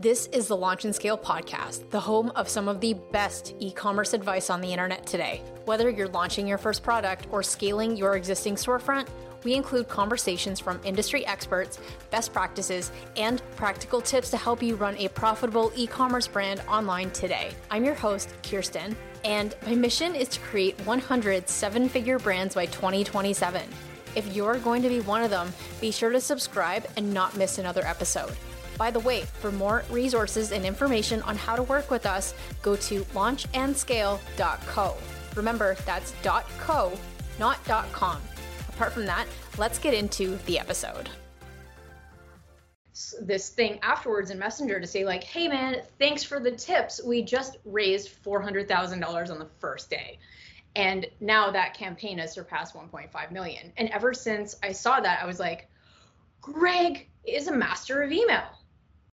This is the Launch and Scale podcast, the home of some of the best e commerce advice on the internet today. Whether you're launching your first product or scaling your existing storefront, we include conversations from industry experts, best practices, and practical tips to help you run a profitable e commerce brand online today. I'm your host, Kirsten, and my mission is to create 100 seven figure brands by 2027. If you're going to be one of them, be sure to subscribe and not miss another episode. By the way, for more resources and information on how to work with us, go to launchandscale.co. Remember, that's .co, not .com. Apart from that, let's get into the episode. This thing afterwards in Messenger to say like, "Hey man, thanks for the tips. We just raised $400,000 on the first day." And now that campaign has surpassed 1.5 million. And ever since I saw that, I was like, Greg is a master of email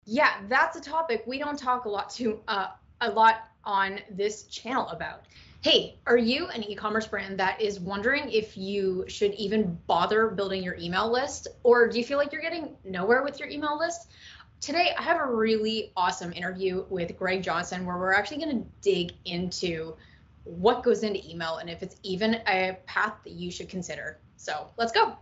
yeah, that's a topic we don't talk a lot to uh, a lot on this channel about. Hey, are you an e-commerce brand that is wondering if you should even bother building your email list or do you feel like you're getting nowhere with your email list? Today, I have a really awesome interview with Greg Johnson where we're actually going to dig into what goes into email and if it's even a path that you should consider. So, let's go.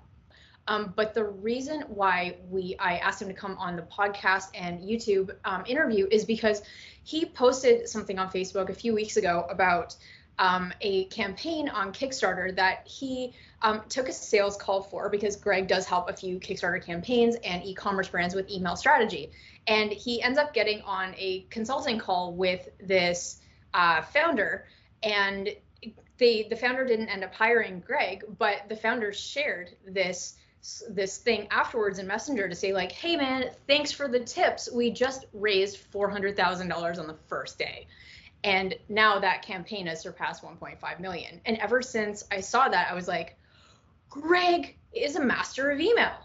Um, but the reason why we I asked him to come on the podcast and YouTube um, interview is because he posted something on Facebook a few weeks ago about um, a campaign on Kickstarter that he um, took a sales call for because Greg does help a few Kickstarter campaigns and e-commerce brands with email strategy, and he ends up getting on a consulting call with this uh, founder and. They, the founder didn't end up hiring Greg, but the founder shared this this thing afterwards in messenger to say like hey man thanks for the tips. We just raised $400000 on the first day. And now that campaign has surpassed 1.5 million. And ever since i saw that i was like greg is a master of email.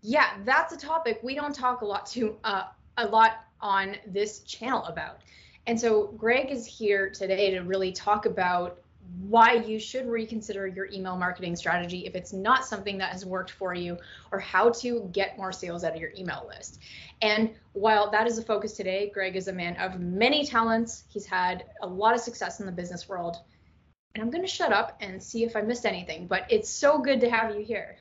Yeah that's a topic we don't talk a lot to uh, a lot on this channel about. And so greg is here today to really talk about why you should reconsider your email marketing strategy if it's not something that has worked for you or how to get more sales out of your email list. And while that is the focus today, Greg is a man of many talents. He's had a lot of success in the business world. And I'm going to shut up and see if I missed anything, but it's so good to have you here.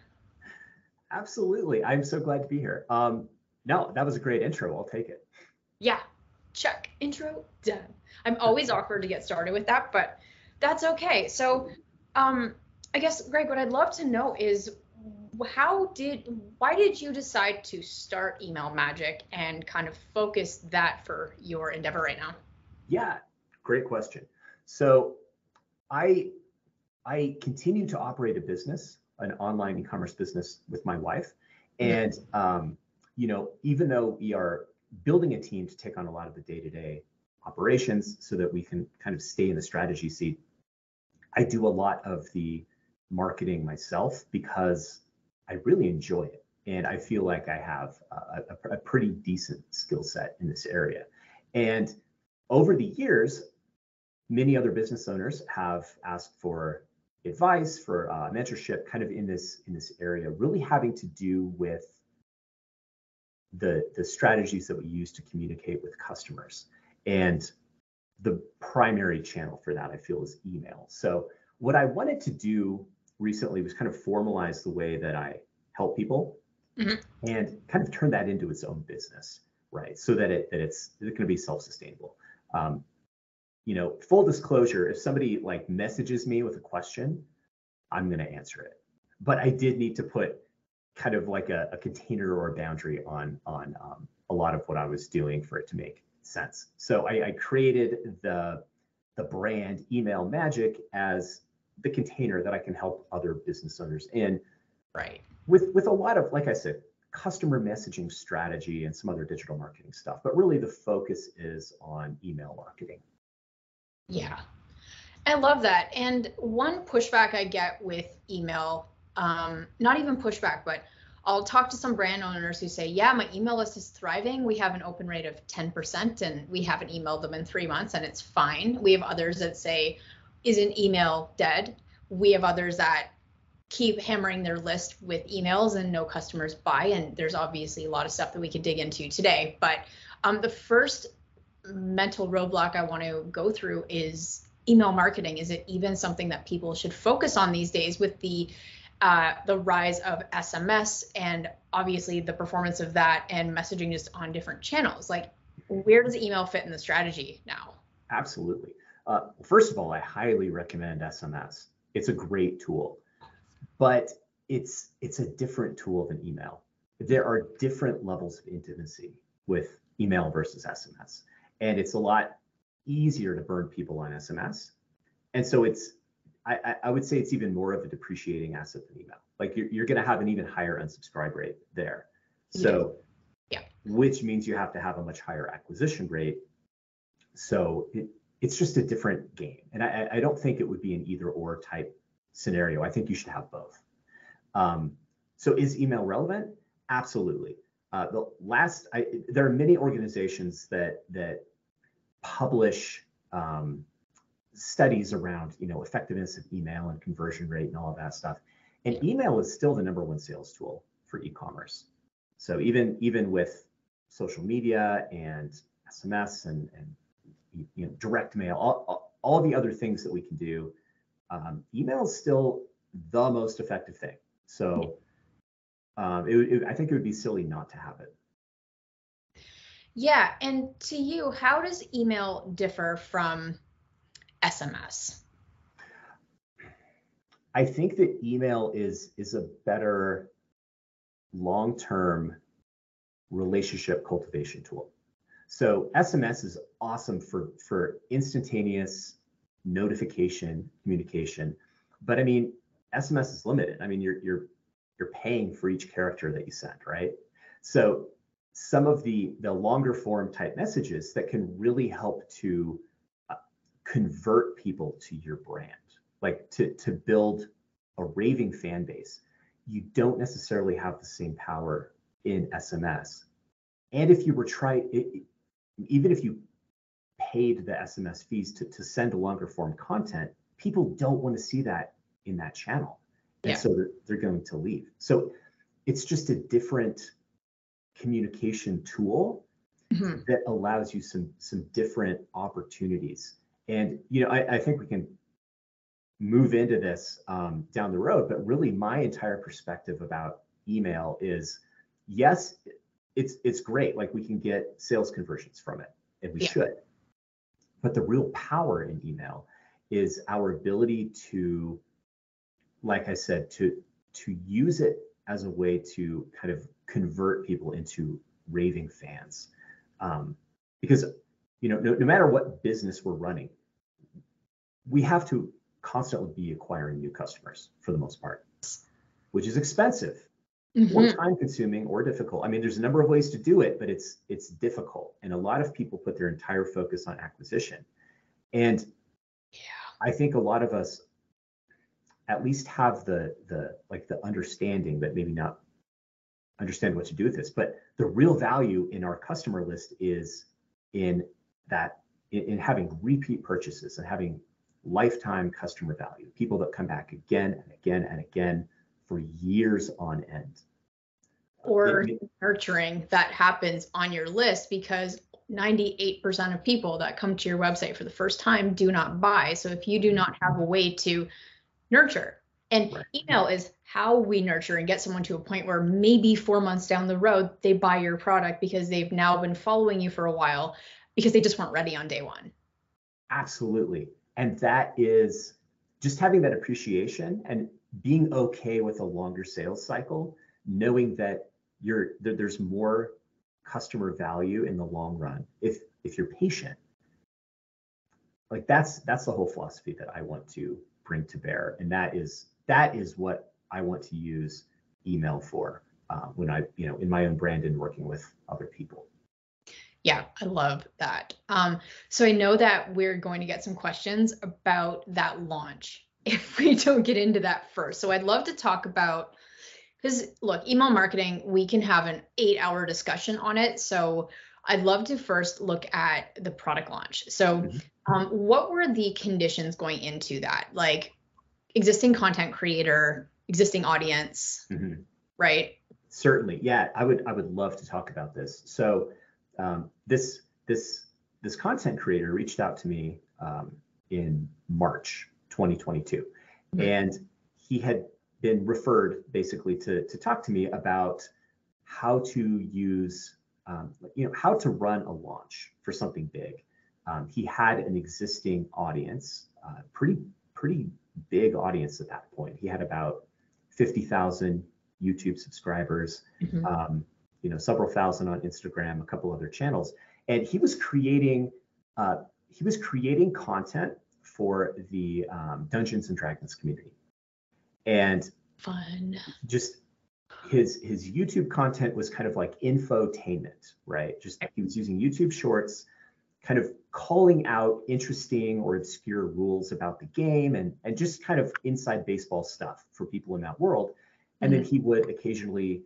Absolutely. I'm so glad to be here. Um, no, that was a great intro. I'll take it. Yeah, check. Intro done. I'm always awkward to get started with that, but that's okay. So, um, I guess, Greg, what I'd love to know is how did, why did you decide to start Email Magic and kind of focus that for your endeavor right now? Yeah, great question. So, I, I continue to operate a business, an online e-commerce business with my wife, mm-hmm. and um, you know, even though we are building a team to take on a lot of the day-to-day operations so that we can kind of stay in the strategy seat I do a lot of the marketing myself because I really enjoy it. And I feel like I have a, a, a pretty decent skill set in this area. And over the years, many other business owners have asked for advice, for uh, mentorship, kind of in this in this area, really having to do with the the strategies that we use to communicate with customers. And the primary channel for that, I feel, is email. So what I wanted to do recently was kind of formalize the way that I help people mm-hmm. and kind of turn that into its own business, right? So that it that it's, it's going to be self-sustainable. Um, you know, full disclosure, if somebody like messages me with a question, I'm going to answer it. But I did need to put kind of like a, a container or a boundary on on um, a lot of what I was doing for it to make sense. So I, I created the the brand Email Magic as the container that I can help other business owners in. Right. With with a lot of like I said, customer messaging strategy and some other digital marketing stuff, but really the focus is on email marketing. Yeah. I love that. And one pushback I get with email, um, not even pushback, but I'll talk to some brand owners who say, yeah, my email list is thriving. We have an open rate of 10% and we haven't emailed them in three months and it's fine. We have others that say, Isn't email dead? We have others that keep hammering their list with emails and no customers buy. And there's obviously a lot of stuff that we could dig into today. But um, the first mental roadblock I want to go through is email marketing. Is it even something that people should focus on these days with the uh, the rise of SMS and obviously the performance of that and messaging just on different channels? Like, where does email fit in the strategy now? Absolutely. Uh, first of all, I highly recommend SMS. It's a great tool but it's it's a different tool than email. There are different levels of intimacy with email versus SMS, and it's a lot easier to burn people on SMS. And so it's I, I would say it's even more of a depreciating asset than email. Like you're, you're going to have an even higher unsubscribe rate there. So, yeah. which means you have to have a much higher acquisition rate. So it, it's just a different game. And I, I don't think it would be an either or type scenario. I think you should have both. Um, so is email relevant? Absolutely. Uh, the last, I, there are many organizations that that publish um, studies around, you know, effectiveness of email and conversion rate and all of that stuff. And email is still the number one sales tool for e-commerce. So even even with social media and SMS and and you know direct mail, all, all, the other things that we can do, um, email is still the most effective thing. So um, it, it, I think it would be silly not to have it. Yeah, and to you, how does email differ from SMS? I think that email is is a better long-term relationship cultivation tool. So SMS is awesome for for instantaneous notification communication. But I mean, SMS is limited. I mean, you're you're you're paying for each character that you send, right? So some of the the longer form type messages that can really help to convert people to your brand, like to to build a raving fan base. You don't necessarily have the same power in SMS. And if you were trying, even if you paid the SMS fees to, to send longer form content, people don't want to see that in that channel. And yeah. so they're, they're going to leave. So it's just a different communication tool mm-hmm. that allows you some some different opportunities. And you know, I, I think we can move into this um, down the road, but really my entire perspective about email is yes, it's it's great. Like we can get sales conversions from it, and we yeah. should. But the real power in email is our ability to, like I said, to to use it as a way to kind of convert people into raving fans. Um, because you know, no, no matter what business we're running, we have to constantly be acquiring new customers for the most part, which is expensive mm-hmm. or time consuming or difficult. I mean, there's a number of ways to do it, but it's it's difficult. And a lot of people put their entire focus on acquisition. And yeah. I think a lot of us at least have the the like the understanding, but maybe not understand what to do with this. But the real value in our customer list is in that in, in having repeat purchases and having lifetime customer value, people that come back again and again and again for years on end. Or nurturing that happens on your list because 98% of people that come to your website for the first time do not buy. So if you do not have a way to nurture, and right. email is how we nurture and get someone to a point where maybe four months down the road, they buy your product because they've now been following you for a while because they just weren't ready on day one. Absolutely. And that is just having that appreciation and being okay with a longer sales cycle, knowing that you're that there's more customer value in the long run if if you're patient. Like that's that's the whole philosophy that I want to bring to bear, and that is that is what I want to use email for uh, when I you know in my own brand and working with other people. Yeah, I love that. Um, so I know that we're going to get some questions about that launch if we don't get into that first. So I'd love to talk about because look, email marketing, we can have an eight hour discussion on it. So I'd love to first look at the product launch. So, mm-hmm. um, what were the conditions going into that? Like existing content creator existing audience, Mhm. right? Certainly, yeah. I would I would love to talk about this. So um, this this this content creator reached out to me um, in March 2022, Mhm. and he had been referred basically to to talk to me about how to use um, you know how to run a launch for something big. Um, he had an existing audience, uh, pretty pretty big audience at that point. He had about 50,000 YouTube subscribers Mhm. You know, several thousand on Instagram, a couple other channels, and he was creating uh, he was creating content for the um, Dungeons and Dragons community, and Fun. just his his YouTube content was kind of like infotainment, right? Just he was using YouTube Shorts, kind of calling out interesting or obscure rules about the game and and just kind of inside baseball stuff for people in that world. And then he would occasionally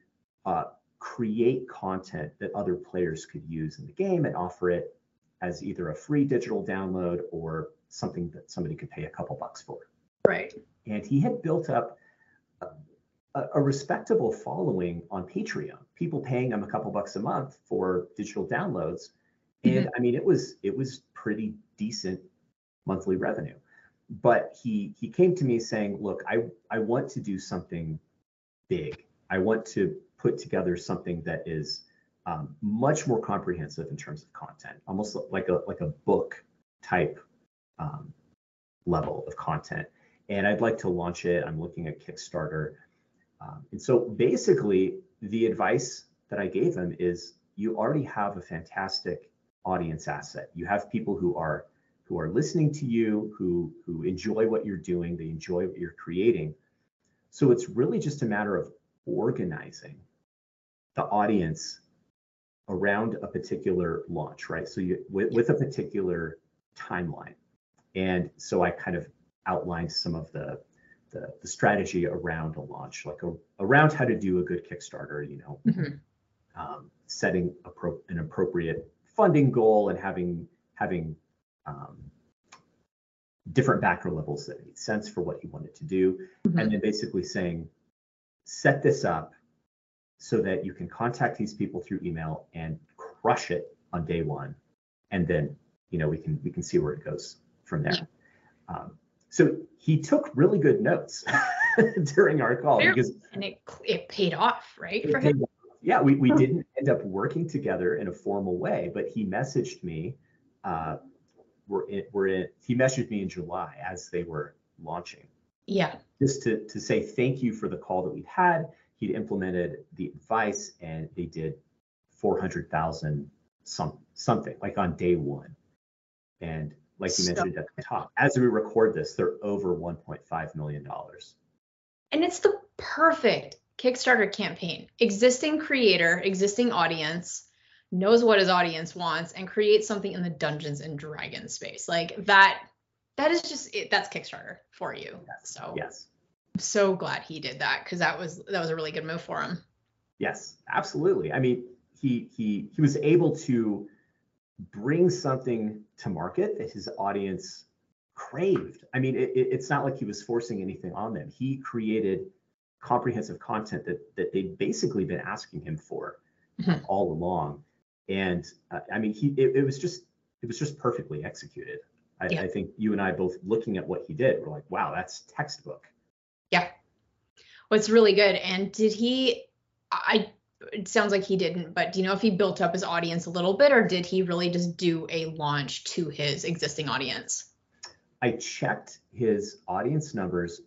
uh, create content that other players could use in the game and offer it as either a free digital download or something that somebody could pay a couple bucks for Right. and he had built up a, a respectable following on Patreon. People paying him a couple bucks a month for digital downloads, and mm-hmm. I mean it was it was pretty decent monthly revenue. But he he came to me saying, "Look, I I want to do something big. I want to put together something that is um, much more comprehensive in terms of content, almost like a like a book type um, level of content." and I'd like to launch it. I'm looking at Kickstarter. Um, and so basically, the advice that I gave him is you already have a fantastic audience asset. You have people who are who are listening to you, who who enjoy what you're doing, they enjoy what you're creating. So it's really just a matter of organizing the audience around a particular launch, right? So you with, with a particular timeline. And so I kind of outlined some of the, the, the strategy around a launch, like a, around how to do a good Kickstarter, you know, Mhm. um, setting appro- an appropriate funding goal and having having um, different backer levels that made sense for what he wanted to do, Mhm. and then basically saying, set this up so that you can contact these people through email and crush it on day one, and then you know we can we can see where it goes from there. Um, so he took really good notes during our call Very- because And it it paid off, right? For him. Yeah, we, we didn't end up working together in a formal way, but he messaged me. Uh, we're in, we're in, he messaged me in July as they were launching, Yeah. just to, to say thank you for the call that we'd had. He'd implemented the advice and they did 400,000 some, something like on day one. And like you So- mentioned at the top, as we record this, they're over $1.5 million. And it's the perfect Kickstarter campaign. Existing creator, existing audience knows what his audience wants and creates something in the Dungeons and Dragons space. Like that that is just it that's Kickstarter for you. So Yes. I'm so glad he did that because that was that was a really good move for him. Yes, absolutely. I mean, he he he was able to bring something to market that his audience craved. I mean, it, it- it's not like he was forcing anything on them. He created comprehensive content that that they'd basically been asking him for Mhm. all along. And uh, I mean, he it, it was just it was just perfectly executed. I, Yeah. I think you and I both looking at what he did, we're like, wow, that's textbook. What's really good. And did he I it sounds like he didn't, but do you know if he built up his audience a little bit or did he really just do a launch to his existing audience? I checked his audience numbers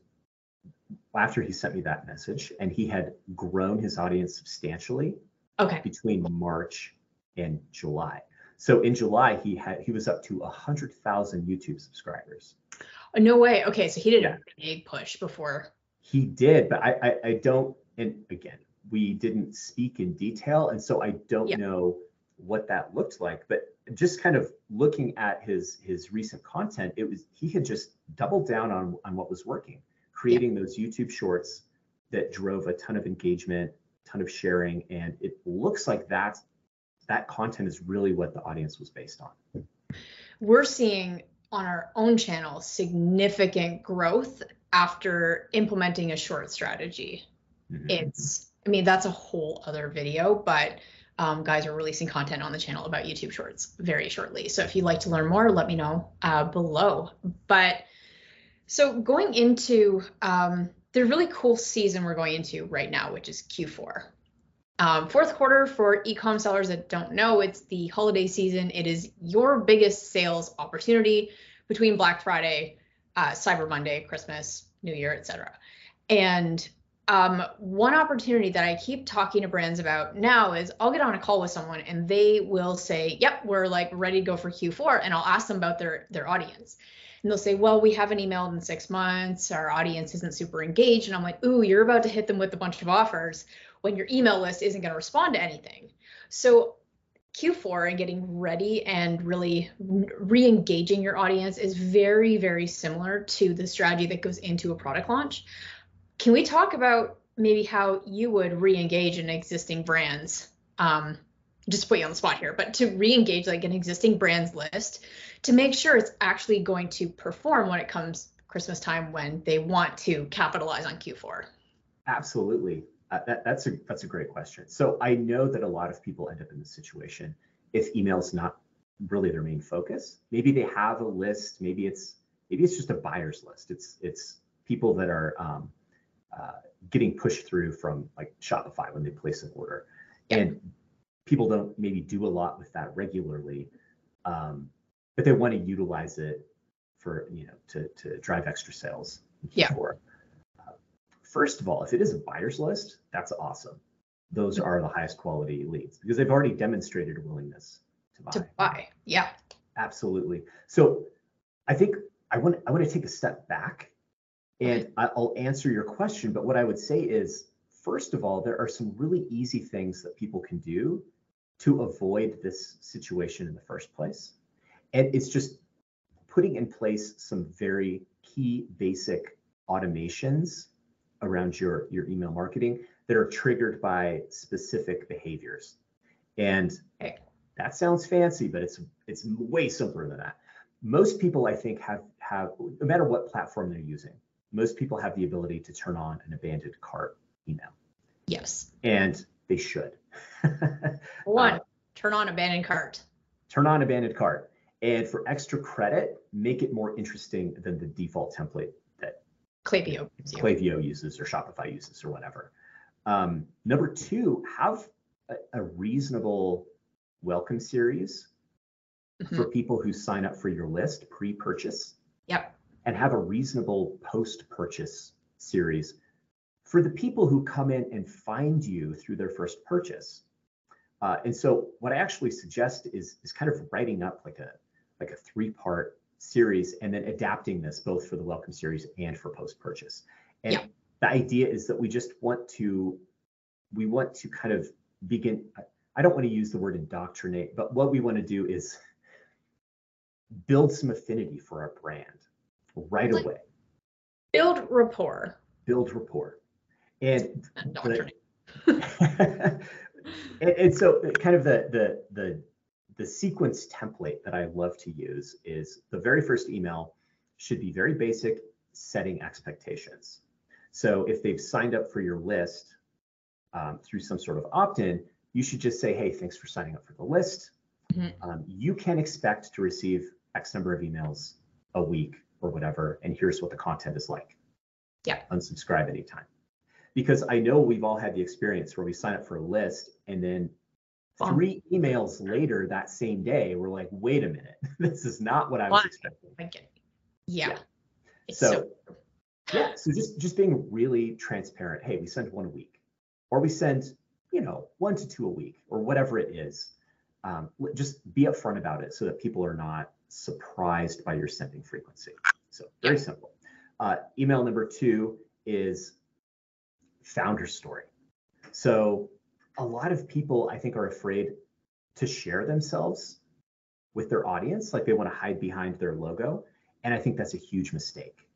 after he sent me that message, and he had grown his audience substantially Okay. between March and July. So in July, he had he was up to hundred thousand YouTube subscribers. Oh, no way. Okay, so he did Yeah. a big push before. He did, but I I, I don't. And again, we didn't speak in detail, and so I don't Yeah. know what that looked like. But just kind of looking at his his recent content, it was he had just doubled down on on what was working, creating those YouTube shorts that drove a ton of engagement, ton of sharing, and it looks like that that content is really what the audience was based on. We're seeing on our own channel significant growth after implementing a short strategy. Mm-hmm. It's, I mean, that's a whole other video, but um, guys are releasing content on the channel about YouTube Shorts very shortly. So if you'd like to learn more, let me know uh, below. But so going into um, the really cool season we're going into right now, which is Q4. Um, fourth quarter for ecom sellers that don't know, it's the holiday season. It is your biggest sales opportunity between Black Friday, uh, Cyber Monday, Christmas, New Year, etc. And um, one opportunity that I keep talking to brands about now is I'll get on a call with someone and they will say, "Yep, we're like ready to go for Q4," and I'll ask them about their their audience, and they'll say, "Well, we haven't emailed in six months. Our audience isn't super engaged," and I'm like, "Ooh, you're about to hit them with a bunch of offers when your email list isn't going to respond to anything." So Q4 and getting ready and really re-engaging your audience is very, very similar to the strategy that goes into a product launch. Can we talk about maybe how you would re-engage an existing brands? Um, just put you on the spot here, but to re-engage like an existing brands list to make sure it's actually going to perform when it comes Christmas time when they want to capitalize on Q4. Absolutely. Uh, that, that's a that's a great question. So I know that a lot of people end up in this situation if email is not really their main focus. Maybe they have a list. Maybe it's maybe it's just a buyer's list. It's it's people that are um, uh, getting pushed through from like Shopify when they place an order. And people don't maybe do a lot with that regularly, um, but they want to utilize it for you know to to drive extra sales. Yeah. Uh, first of all, if it is a buyer's list, that's awesome. Those mm-hmm. are the highest quality leads because they've already demonstrated a willingness to buy. To buy, yeah. Absolutely. So I think I want I want to take a step back and I'll answer your question. But what I would say is, first of all, there are some really easy things that people can do to avoid this situation in the first place. And it's just putting in place some very key basic automations around your, your email marketing that are triggered by specific behaviors. And that sounds fancy, but it's it's way simpler than that. Most people, I think, have have no matter what platform they're using, most people have the ability to turn on an abandoned cart email. Yes. And they should. One, uh, turn on abandoned cart. Turn on abandoned cart. And for extra credit, make it more interesting than the default template Klaviyo, Klaviyo uses or Shopify uses or whatever. Um, number two, have a, a reasonable welcome series mm-hmm. for people who sign up for your list pre-purchase. Yep and have a reasonable post purchase series for the people who come in and find you through their first purchase. Uh, and so what I actually suggest is, is kind of writing up like a like a three part series and then adapting this both for the welcome series and for post purchase. And yeah. the idea is that we just want to we want to kind of begin I don't want to use the word indoctrinate, but what we want to do is build some affinity for our brand right like, away. Build rapport. Build rapport. And, the, and, and so kind of the, the the the sequence template that I love to use is the very first email should be very basic, setting expectations. So if they've signed up for your list um, through some sort of opt-in, you should just say, "Hey, thanks for signing up for the list. Mm-hmm. Um, you can expect to receive X number of emails a week or whatever, and here's what the content is like. Yeah. Unsubscribe anytime. Because I know we've all had the experience where we sign up for a list and then three emails later that same day, we're like, wait a minute, this is not what I was expecting. Yeah. yeah. So, so yeah, so just just being really transparent. Hey, we send one a week, or we send, you know, one to two a week, or whatever it is. Um, just be upfront about it so that people are not surprised by your sending frequency. So very simple. Uh, email number two is founder story. So a lot of people I think are afraid to share themselves with their audience, like they want to hide behind their logo. And I think that's a huge mistake.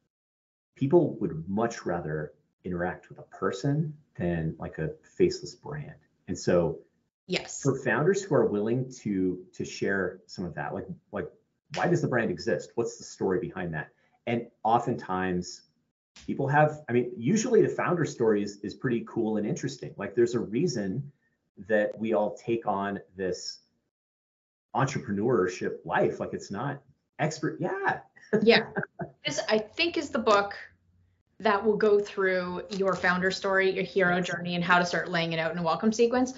People would much rather interact with a person than like a faceless brand. And so yes, for founders who are willing to to share some of that, like like why does the brand exist? What's the story behind that? And oftentimes people have i mean usually the founder story is, is pretty cool and interesting. Like there's a reason that we all take on this entrepreneurship life. Like it's not expert yeah. Yeah. This i think is the book that will go through your founder story your hero journey and how to start laying it out in a welcome sequence.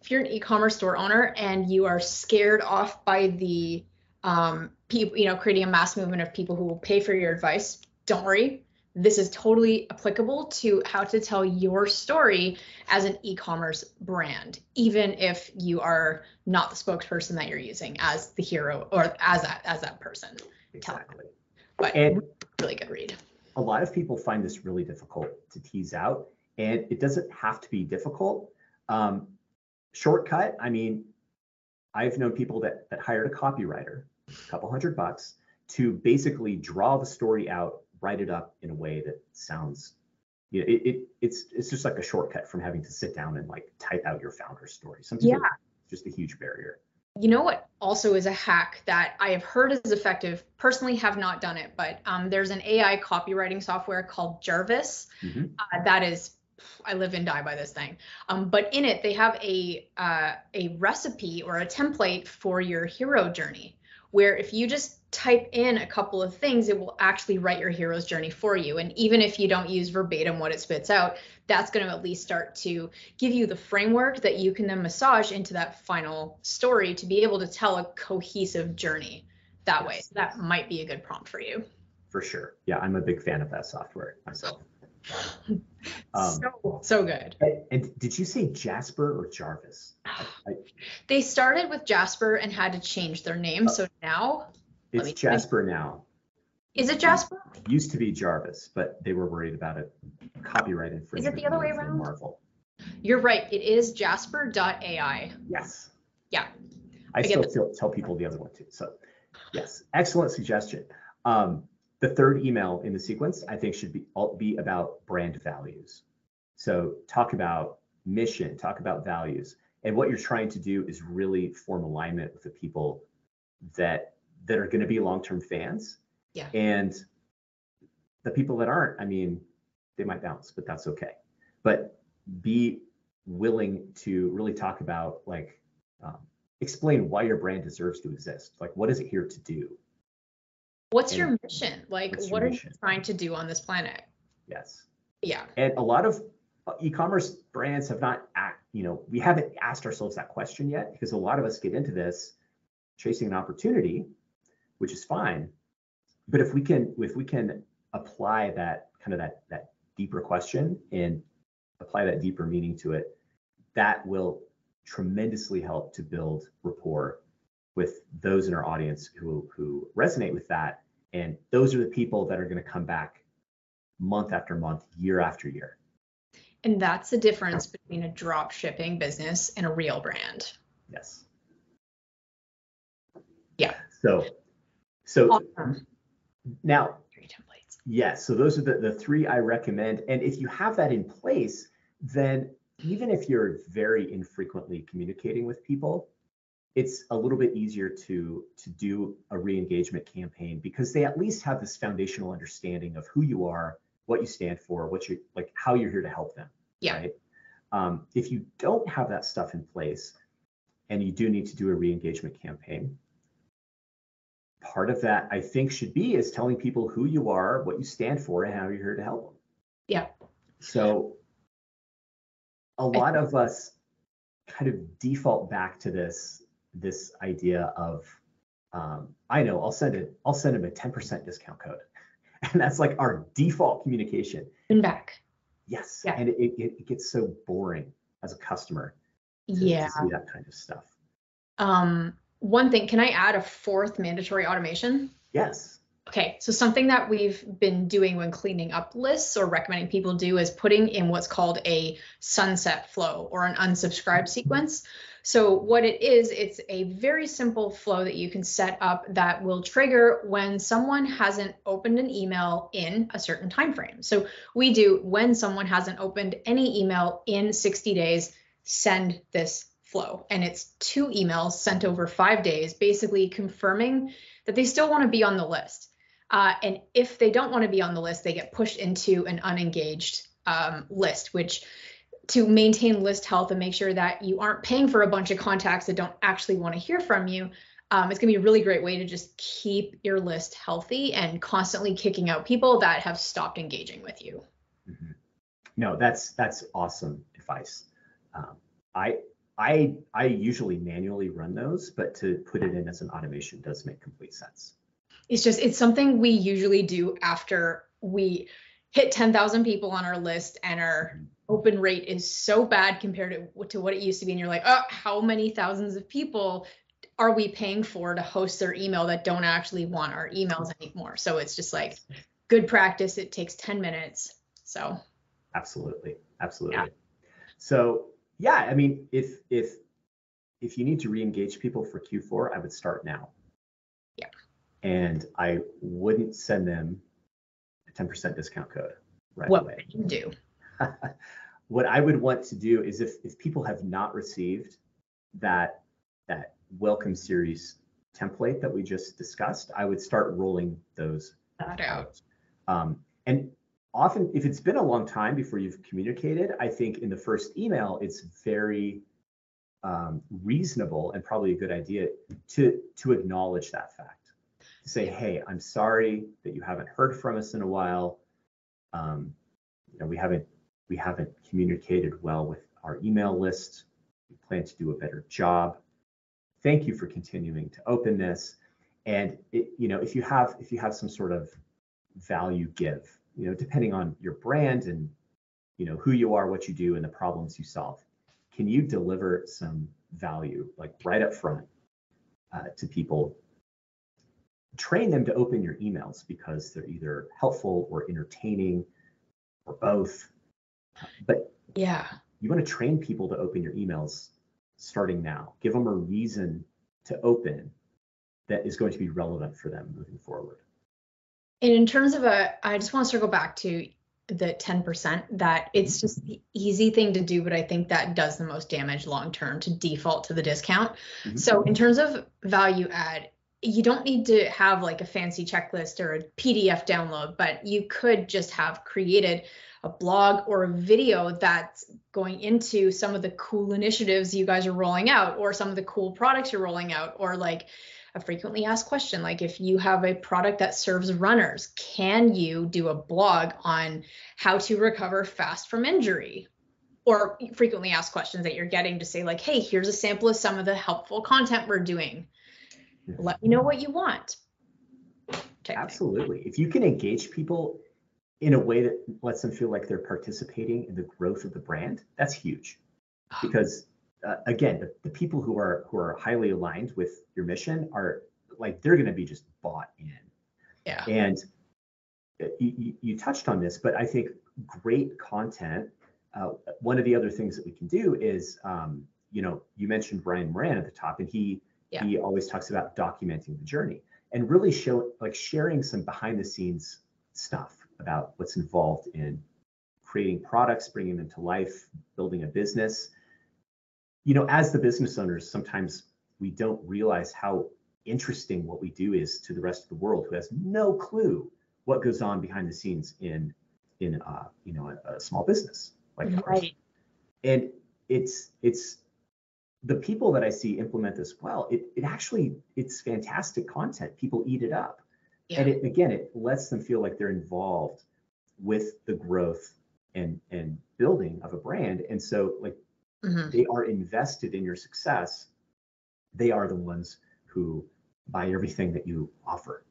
If you're an e-commerce store owner and you are scared off by the um, people you know creating a mass movement of people who will pay for your advice don't worry this is totally applicable to how to tell your story as an e-commerce brand even if you are not the spokesperson that you're using as the hero or as that as that person. Exactly. But and really good read. a lot of people find this really difficult to tease out and it doesn't have to be difficult. Um, shortcut i mean i've known people that that hired a copywriter a couple hundred bucks to basically draw the story out write it up in a way that sounds you know, it, it it's it's just like a shortcut from having to sit down and like type out your founder story. Some people, yeah. just a huge barrier. You know what also is a hack that I have heard is effective. Personally, have not done it, but um, there's an AI copywriting software called Jarvis mm-hmm. uh, that is I live and die by this thing. Um, but in it, they have a uh, a recipe or a template for your hero journey where if you just type in a couple of things, it will actually write your hero's journey for you. And even if you don't use verbatim what it spits out, that's going to at least start to give you the framework that you can then massage into that final story to be able to tell a cohesive journey that way. So that might be a good prompt for you. For sure. Yeah, I'm a big fan of that software myself. Um, so, so good. And, did you say Jasper or Jarvis? I, I, they started with Jasper and had to change their name. Oh. So now it's Jasper now. Is it Jasper? Used to be Jarvis, but they were worried about it. Copyright infringement. Is it the other way around? Marvel. You're right. It is Jasper.ai. Yes. Yeah. I, I still tell, tell people the other one too. So, yes, excellent suggestion. Um, the third email in the sequence, I think, should be be about brand values. So, talk about mission, talk about values, and what you're trying to do is really form alignment with the people that that are going to be long-term fans. Yeah. And the people that aren't, I mean, they might bounce, but that's okay. But be willing to really talk about like um, explain why your brand deserves to exist. Like, what is it here to do? What's and your mission? Like, what mission? are you trying to do on this planet? Yes. Yeah. And a lot of uh, e-commerce brands have not, act, you know, we haven't asked ourselves that question yet because a lot of us get into this chasing an opportunity which is fine. But if we can if we can apply that kind of that that deeper question and apply that deeper meaning to it, that will tremendously help to build rapport with those in our audience who who resonate with that. And those are the people that are going to come back month after month, year after year. And that's the difference between a drop shipping business and a real brand. Yes. Yeah. So so awesome. now, three templates. Yes. So those are the, the three I recommend. And if you have that in place, then even if you're very infrequently communicating with people, it's a little bit easier to to do a re-engagement campaign because they at least have this foundational understanding of who you are, what you stand for, what you like, how you're here to help them. Yeah. Right? Um, if you don't have that stuff in place, and you do need to do a re-engagement campaign, part of that I think should be is telling people who you are, what you stand for, and how you're here to help them. Yeah. So a lot of us kind of default back to this this idea of um, I know I'll send it I'll send them a 10% discount code. And that's like our default communication. And back. Yes. Yeah. And it, it, it gets so boring as a customer to, yeah. to see that kind of stuff. Um, one thing, can I add a fourth mandatory automation? Yes. Okay, so something that we've been doing when cleaning up lists or recommending people do is putting in what's called a sunset flow or an unsubscribe sequence. So what it is, it's a very simple flow that you can set up that will trigger when someone hasn't opened an email in a certain time frame. So we do when someone hasn't opened any email in 60 days, send this flow. And it's two emails sent over five days, basically confirming that they still want to be on the list. Uh, and if they don't want to be on the list, they get pushed into an unengaged um, list, which to maintain list health and make sure that you aren't paying for a bunch of contacts that don't actually want to hear from you. Um, it's going to be a really great way to just keep your list healthy and constantly kicking out people that have stopped engaging with you. Mm-hmm. No, that's that's awesome advice. Um, I I I usually manually run those, but to put it in as an automation does make complete sense. It's just it's something we usually do after we hit 10,000 people on our list and are mm-hmm. Open rate is so bad compared to, to what it used to be and you're like, "Oh, how many thousands of people are we paying for to host their email that don't actually want our emails anymore?" So it's just like good practice. It takes 10 minutes. So Absolutely. Absolutely. Yeah. So yeah, I mean, if if if you need to re-engage people for Q4, I would start now. Yeah. And I wouldn't send them a 10% discount code right what away. What do? What I would want to do is if if people have not received that that welcome series template that we just discussed, I would start rolling those out. out. Um, and often if it's been a long time before you've communicated i think in the first email it's very um, reasonable and probably a good idea to to acknowledge that fact to say hey i'm sorry that you haven't heard from us in a while um, you know we haven't we haven't communicated well with our email list we plan to do a better job thank you for continuing to open this and it, you know if you have if you have some sort of value give you know, depending on your brand and you know who you are, what you do, and the problems you solve, can you deliver some value like right up front uh, to people? Train them to open your emails because they're either helpful or entertaining or both. But yeah, you want to train people to open your emails starting now. Give them a reason to open that is going to be relevant for them moving forward. And in terms of a, I just want to circle back to the 10% that it's just the easy thing to do, but I think that does the most damage long term to default to the discount. Mm-hmm. So, in terms of value add, you don't need to have like a fancy checklist or a PDF download, but you could just have created a blog or a video that's going into some of the cool initiatives you guys are rolling out or some of the cool products you're rolling out or like a frequently asked question like if you have a product that serves runners can you do a blog on how to recover fast from injury? Or frequently asked questions that you're getting to say like hey here's a sample of some of the helpful content we're doing. Let me know what you want. Absolutely. If you can engage people in a way that lets them feel like they're participating in the growth of the brand that's huge because uh, again, the, the people who are who are highly aligned with your mission are like they're going to be just bought in. Yeah. And uh, you, you touched on this, but I think great content. Uh, one of the other things that we can do is, um, you know, you mentioned Brian Moran at the top, and he yeah. he always talks about documenting the journey and really show like sharing some behind the scenes stuff about what's involved in creating products, bringing them to life, building a business you know, as the business owners, sometimes we don't realize how interesting what we do is to the rest of the world who has no clue what goes on behind the scenes in in uh, you know a, a small business like right. And it's it's the people that I see implement this well. It it actually it's fantastic content. People eat it up, yeah. and it again it lets them feel like they're involved with the growth and and building of a brand. And so like mm-hmm. they are invested in your success they are the ones who buy everything that you offer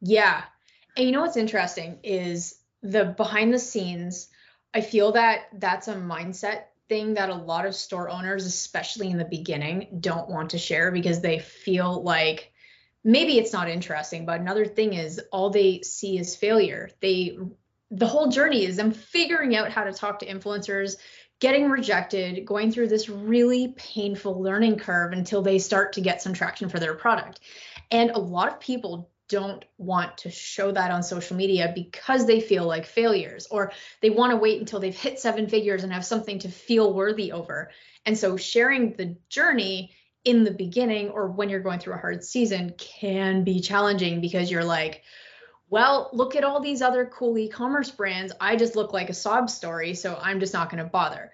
yeah and you know what's interesting is the behind the scenes i feel that that's a mindset thing that a lot of store owners especially in the beginning don't want to share because they feel like maybe it's not interesting but another thing is all they see is failure they the whole journey is them figuring out how to talk to influencers getting rejected, going through this really painful learning curve until they start to get some traction for their product. And a lot of people don't want to show that on social media because they feel like failures or they want to wait until they've hit seven figures and have something to feel worthy over. And so sharing the journey in the beginning or when you're going through a hard season can be challenging because you're like, well, look at all these other cool e-commerce brands. I just look like a sob story, so I'm just not going to bother.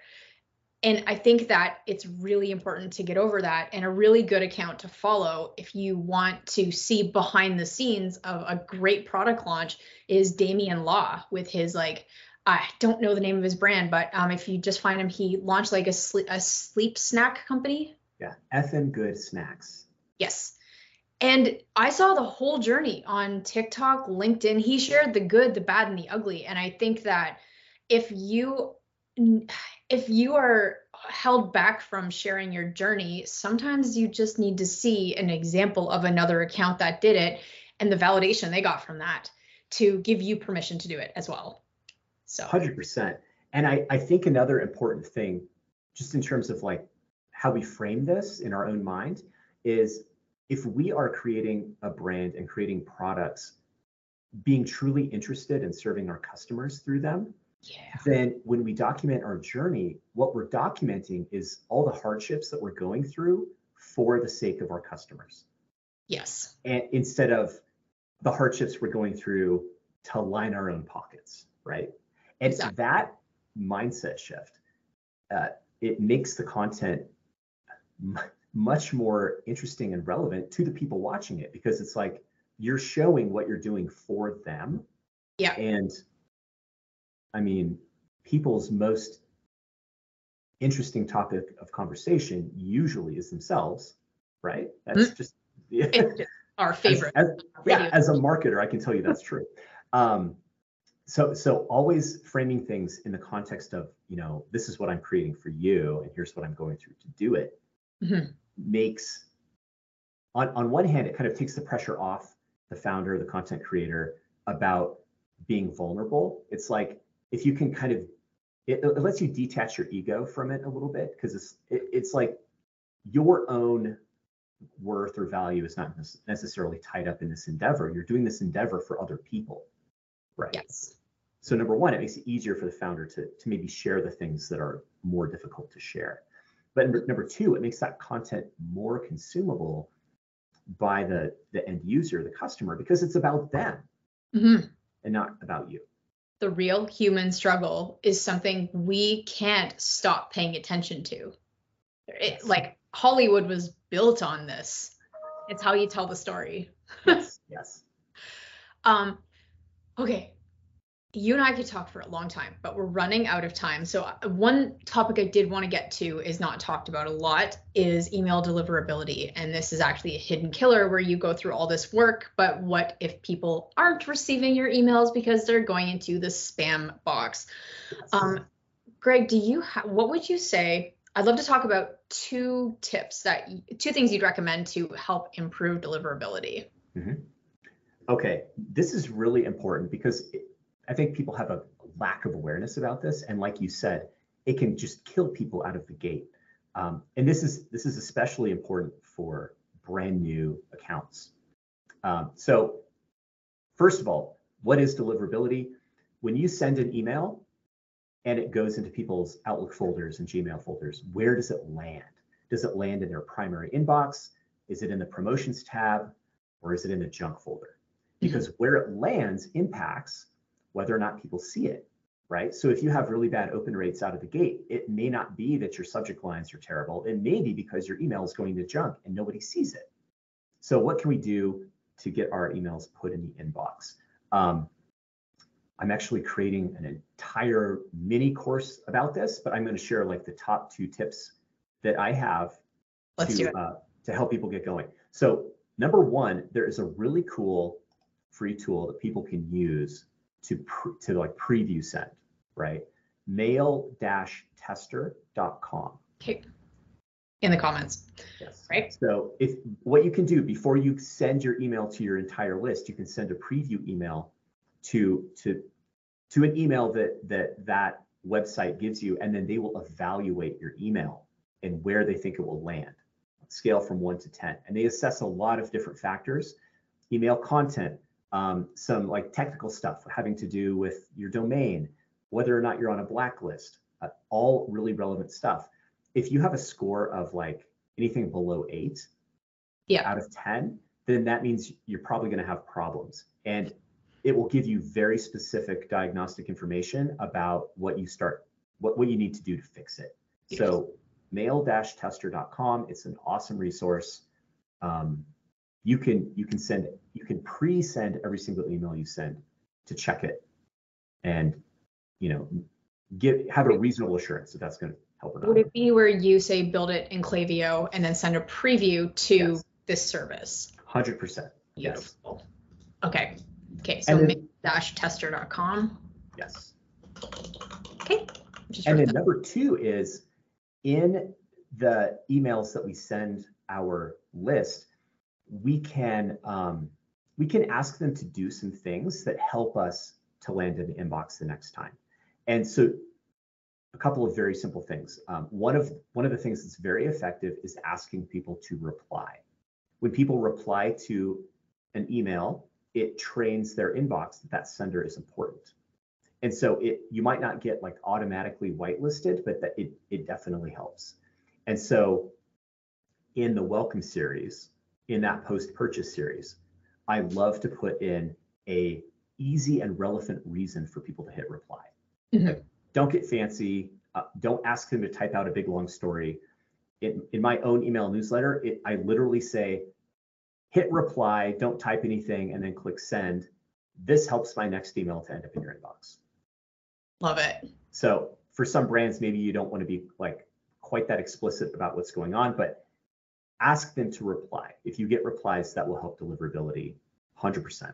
And I think that it's really important to get over that and a really good account to follow if you want to see behind the scenes of a great product launch is Damien Law with his like I don't know the name of his brand, but um, if you just find him, he launched like a a sleep snack company. Yeah, FM Good Snacks. Yes. And I saw the whole journey on TikTok, LinkedIn. He shared the good, the bad, and the ugly. And I think that if you if you are held back from sharing your journey, sometimes you just need to see an example of another account that did it and the validation they got from that to give you permission to do it as well. So 100%. And I, I think another important thing, just in terms of like how we frame this in our own mind, is if we are creating a brand and creating products, being truly interested in serving our customers through them, yeah. then when we document our journey, what we're documenting is all the hardships that we're going through for the sake of our customers. Yes. And instead of the hardships we're going through to line our own pockets, right? And exactly. that mindset shift, uh, it makes the content much more interesting and relevant to the people watching it because it's like you're showing what you're doing for them. Yeah. And I mean, people's most interesting topic of conversation usually is themselves, right? That's mm-hmm. just yeah. our favorite. As, as, yeah, as a marketer, I can tell you that's true. Um, so so always framing things in the context of you know this is what i'm creating for you and here's what i'm going through to do it mm-hmm. makes on, on one hand it kind of takes the pressure off the founder the content creator about being vulnerable it's like if you can kind of it, it lets you detach your ego from it a little bit because it's it, it's like your own worth or value is not necessarily tied up in this endeavor you're doing this endeavor for other people right yes so number one, it makes it easier for the founder to, to maybe share the things that are more difficult to share. But number, number two, it makes that content more consumable by the, the end user, the customer, because it's about them mm-hmm. and not about you. The real human struggle is something we can't stop paying attention to. It, like Hollywood was built on this. It's how you tell the story. yes. Yes. um, okay you and I could talk for a long time, but we're running out of time. So uh, one topic I did want to get to is not talked about a lot is email deliverability. And this is actually a hidden killer where you go through all this work, but what if people aren't receiving your emails because they're going into the spam box? Um, Greg, do you ha- what would you say? I'd love to talk about two tips that two things you'd recommend to help improve deliverability. Mm-hmm. Okay, this is really important because I think people have a lack of awareness about this, and like you said, it can just kill people out of the gate. Um, and this is this is especially important for brand new accounts. Um, so, first of all, what is deliverability? When you send an email and it goes into people's Outlook folders and Gmail folders, where does it land? Does it land in their primary inbox? Is it in the promotions tab? Or is it in the junk folder? Because where it lands impacts whether or not people see it, right? So if you have really bad open rates out of the gate, it may not be that your subject lines are terrible. It may be because your email is going to junk and nobody sees it. So what can we do to get our emails put in the inbox? Um, I'm actually creating an entire mini course about this, but I'm going to share like the top two tips that I have Let's to, uh, to help people get going. So number one, there is a really cool free tool that people can use to to like preview send, right? Mail-tester.com. Okay. In the comments. Yes. Right. So if what you can do before you send your email to your entire list, you can send a preview email to to to an email that that that website gives you, and then they will evaluate your email and where they think it will land. Scale from one to ten, and they assess a lot of different factors: email content, um, some like technical stuff having to do with your domain, whether or not you're on a blacklist, uh, all really relevant stuff. If you have a score of like anything below eight yeah. out of 10, then that means you're probably going to have problems. And it will give you very specific diagnostic information about what you start, what, what you need to do to fix it. Yes. So mail-tester.com, it's an awesome resource. Um, you can you can send you can pre-send every single email you send to check it and you know get have a reasonable assurance that that's going to help it would it be where you say build it in Klaviyo and then send a preview to yes. this service? 100% yes. Okay. Okay so then, dash tester.com yes. Okay. Just and then number two is in the emails that we send our list we can um, we can ask them to do some things that help us to land in the inbox the next time. And so a couple of very simple things. Um, one of one of the things that's very effective is asking people to reply. When people reply to an email, it trains their inbox that that sender is important. And so it you might not get like automatically whitelisted, but that it it definitely helps. And so in the welcome series, in that post-purchase series, I love to put in a easy and relevant reason for people to hit reply. Mm-hmm. Don't get fancy. Uh, don't ask them to type out a big long story. In, in my own email newsletter, it, I literally say, hit reply, don't type anything, and then click send. This helps my next email to end up in your inbox. Love it. So for some brands, maybe you don't want to be like quite that explicit about what's going on, but ask them to reply. If you get replies, that will help deliverability 100%.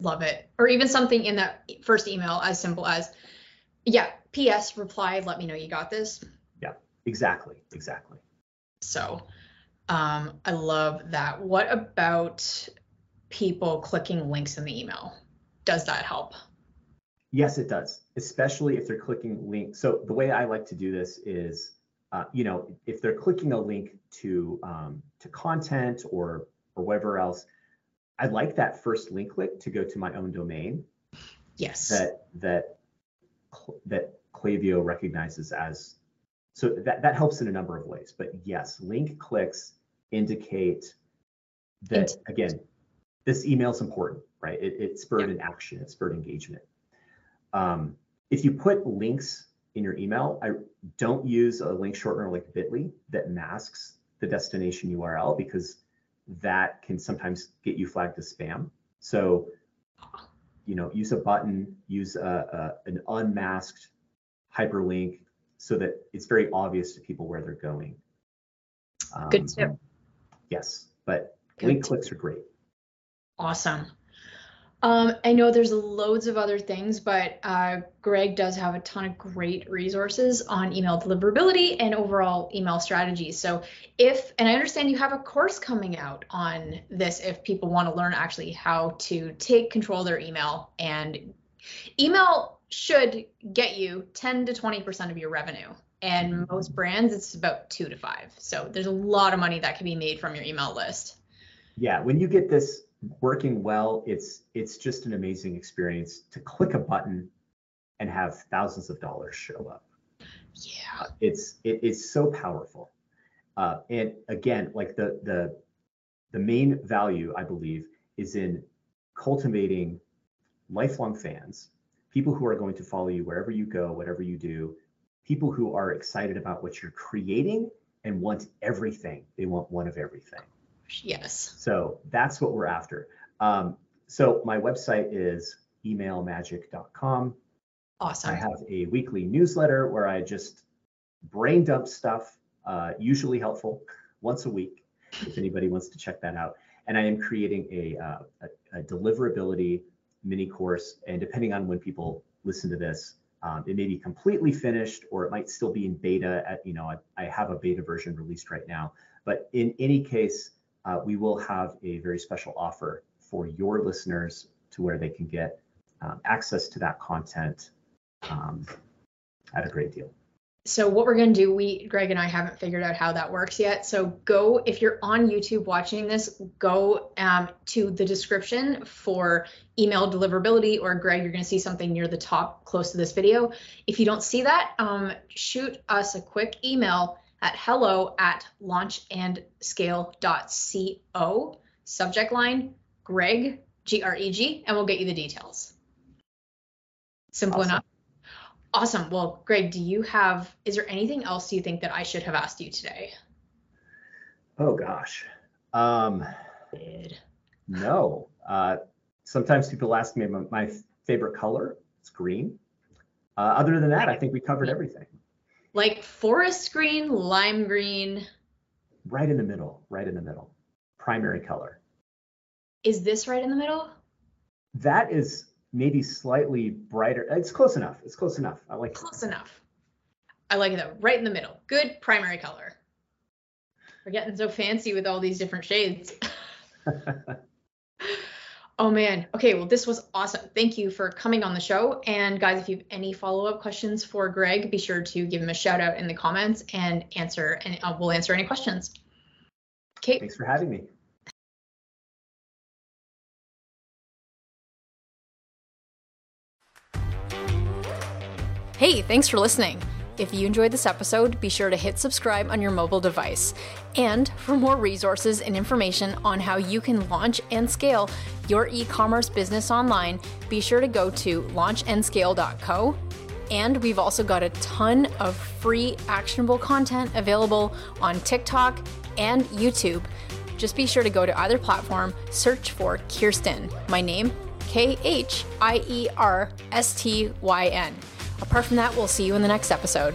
Love it. Or even something in that first email as simple as, yeah, PS, reply, let me know you got this. Yeah, exactly. Exactly. So um, I love that. What about people clicking links in the email? Does that help? Yes, it does, especially if they're clicking links. So the way I like to do this is uh, you know, if they're clicking a link to um, to content or or whatever else, I'd like that first link click to go to my own domain. Yes. That that that Klaviyo recognizes as so that that helps in a number of ways. But yes, link clicks indicate that again, this email is important, right? It, it spurred an action, it spurred engagement. Um, if you put links in your email, I don't use a link shortener like Bitly that masks the destination URL because that can sometimes get you flagged as spam. So, you know, use a button, use a, a, an unmasked hyperlink so that it's very obvious to people where they're going. Um, Good tip. Yes, but Good link tip. clicks are great. Awesome. Um, I know there's loads of other things, but uh, Greg does have a ton of great resources on email deliverability and overall email strategies. So, if, and I understand you have a course coming out on this if people want to learn actually how to take control of their email, and email should get you 10 to 20% of your revenue. And most brands, it's about two to five. So, there's a lot of money that can be made from your email list. Yeah, when you get this working well. It's it's just an amazing experience to click a button and have thousands of dollars show up. Yeah, it's it is so powerful. Uh, and again, like the the the main value I believe is in cultivating lifelong fans, people who are going to follow you wherever you go, whatever you do, people who are excited about what you're creating and want everything. They want one of everything. Yes. So that's what we're after. Um, so my website is emailmagic.com. Awesome. I have a weekly newsletter where I just brain dump stuff, uh, usually helpful, once a week, if anybody wants to check that out. And I am creating a, uh, a, a, deliverability mini course. And depending on when people listen to this, um, it may be completely finished or it might still be in beta. At, you know, I, I have a beta version released right now. But in any case, uh, we will have a very special offer for your listeners to where they can get um, access to that content um, at a great deal. So what we're going to do, we Greg and I haven't figured out how that works yet. So go if you're on YouTube watching this, go um, to the description for email deliverability, or Greg, you're going to see something near the top close to this video. If you don't see that, um, shoot us a quick email at hello at launchandscale.co. Subject line Greg G R E G, and we'll get you the details. Simple Awesome. enough. Awesome. Well, Greg, do you have, is there anything else you think that I should have asked you today? Oh gosh. Um, no. Uh, sometimes people ask me my, my favorite color. It's green. Uh, other than that, I think we covered everything. Like forest green, lime green. Right in the middle. Right in the middle. Primary color. Is this right in the middle? That is maybe slightly brighter. It's close enough. It's close enough. I like. Close enough. I like it though. Right in the middle. Good primary color. We're getting so fancy with all these different shades. Oh man. Okay, well this was awesome. Thank you for coming on the show. And guys, if you have any follow-up questions for Greg, be sure to give him a shout out in the comments and answer and uh, we'll answer any questions. Okay. Thanks for having me. Hey, thanks for listening. If you enjoyed this episode, be sure to hit subscribe on your mobile device. And for more resources and information on how you can launch and scale your e commerce business online, be sure to go to launchandscale.co. And we've also got a ton of free actionable content available on TikTok and YouTube. Just be sure to go to either platform, search for Khierstyn, my name, K H I E R S T Y N. Apart from that, we'll see you in the next episode.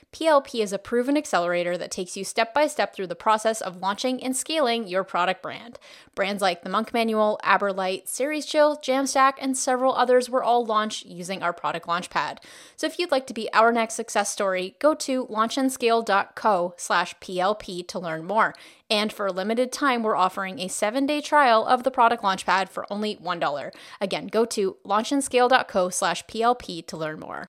PLP is a proven accelerator that takes you step by step through the process of launching and scaling your product brand. Brands like the Monk Manual, Aberlite, Series Chill, Jamstack, and several others were all launched using our product Launchpad. So if you'd like to be our next success story, go to launchandscale.co slash PLP to learn more. And for a limited time, we're offering a seven day trial of the product Launchpad for only $1. Again, go to launchandscale.co slash PLP to learn more.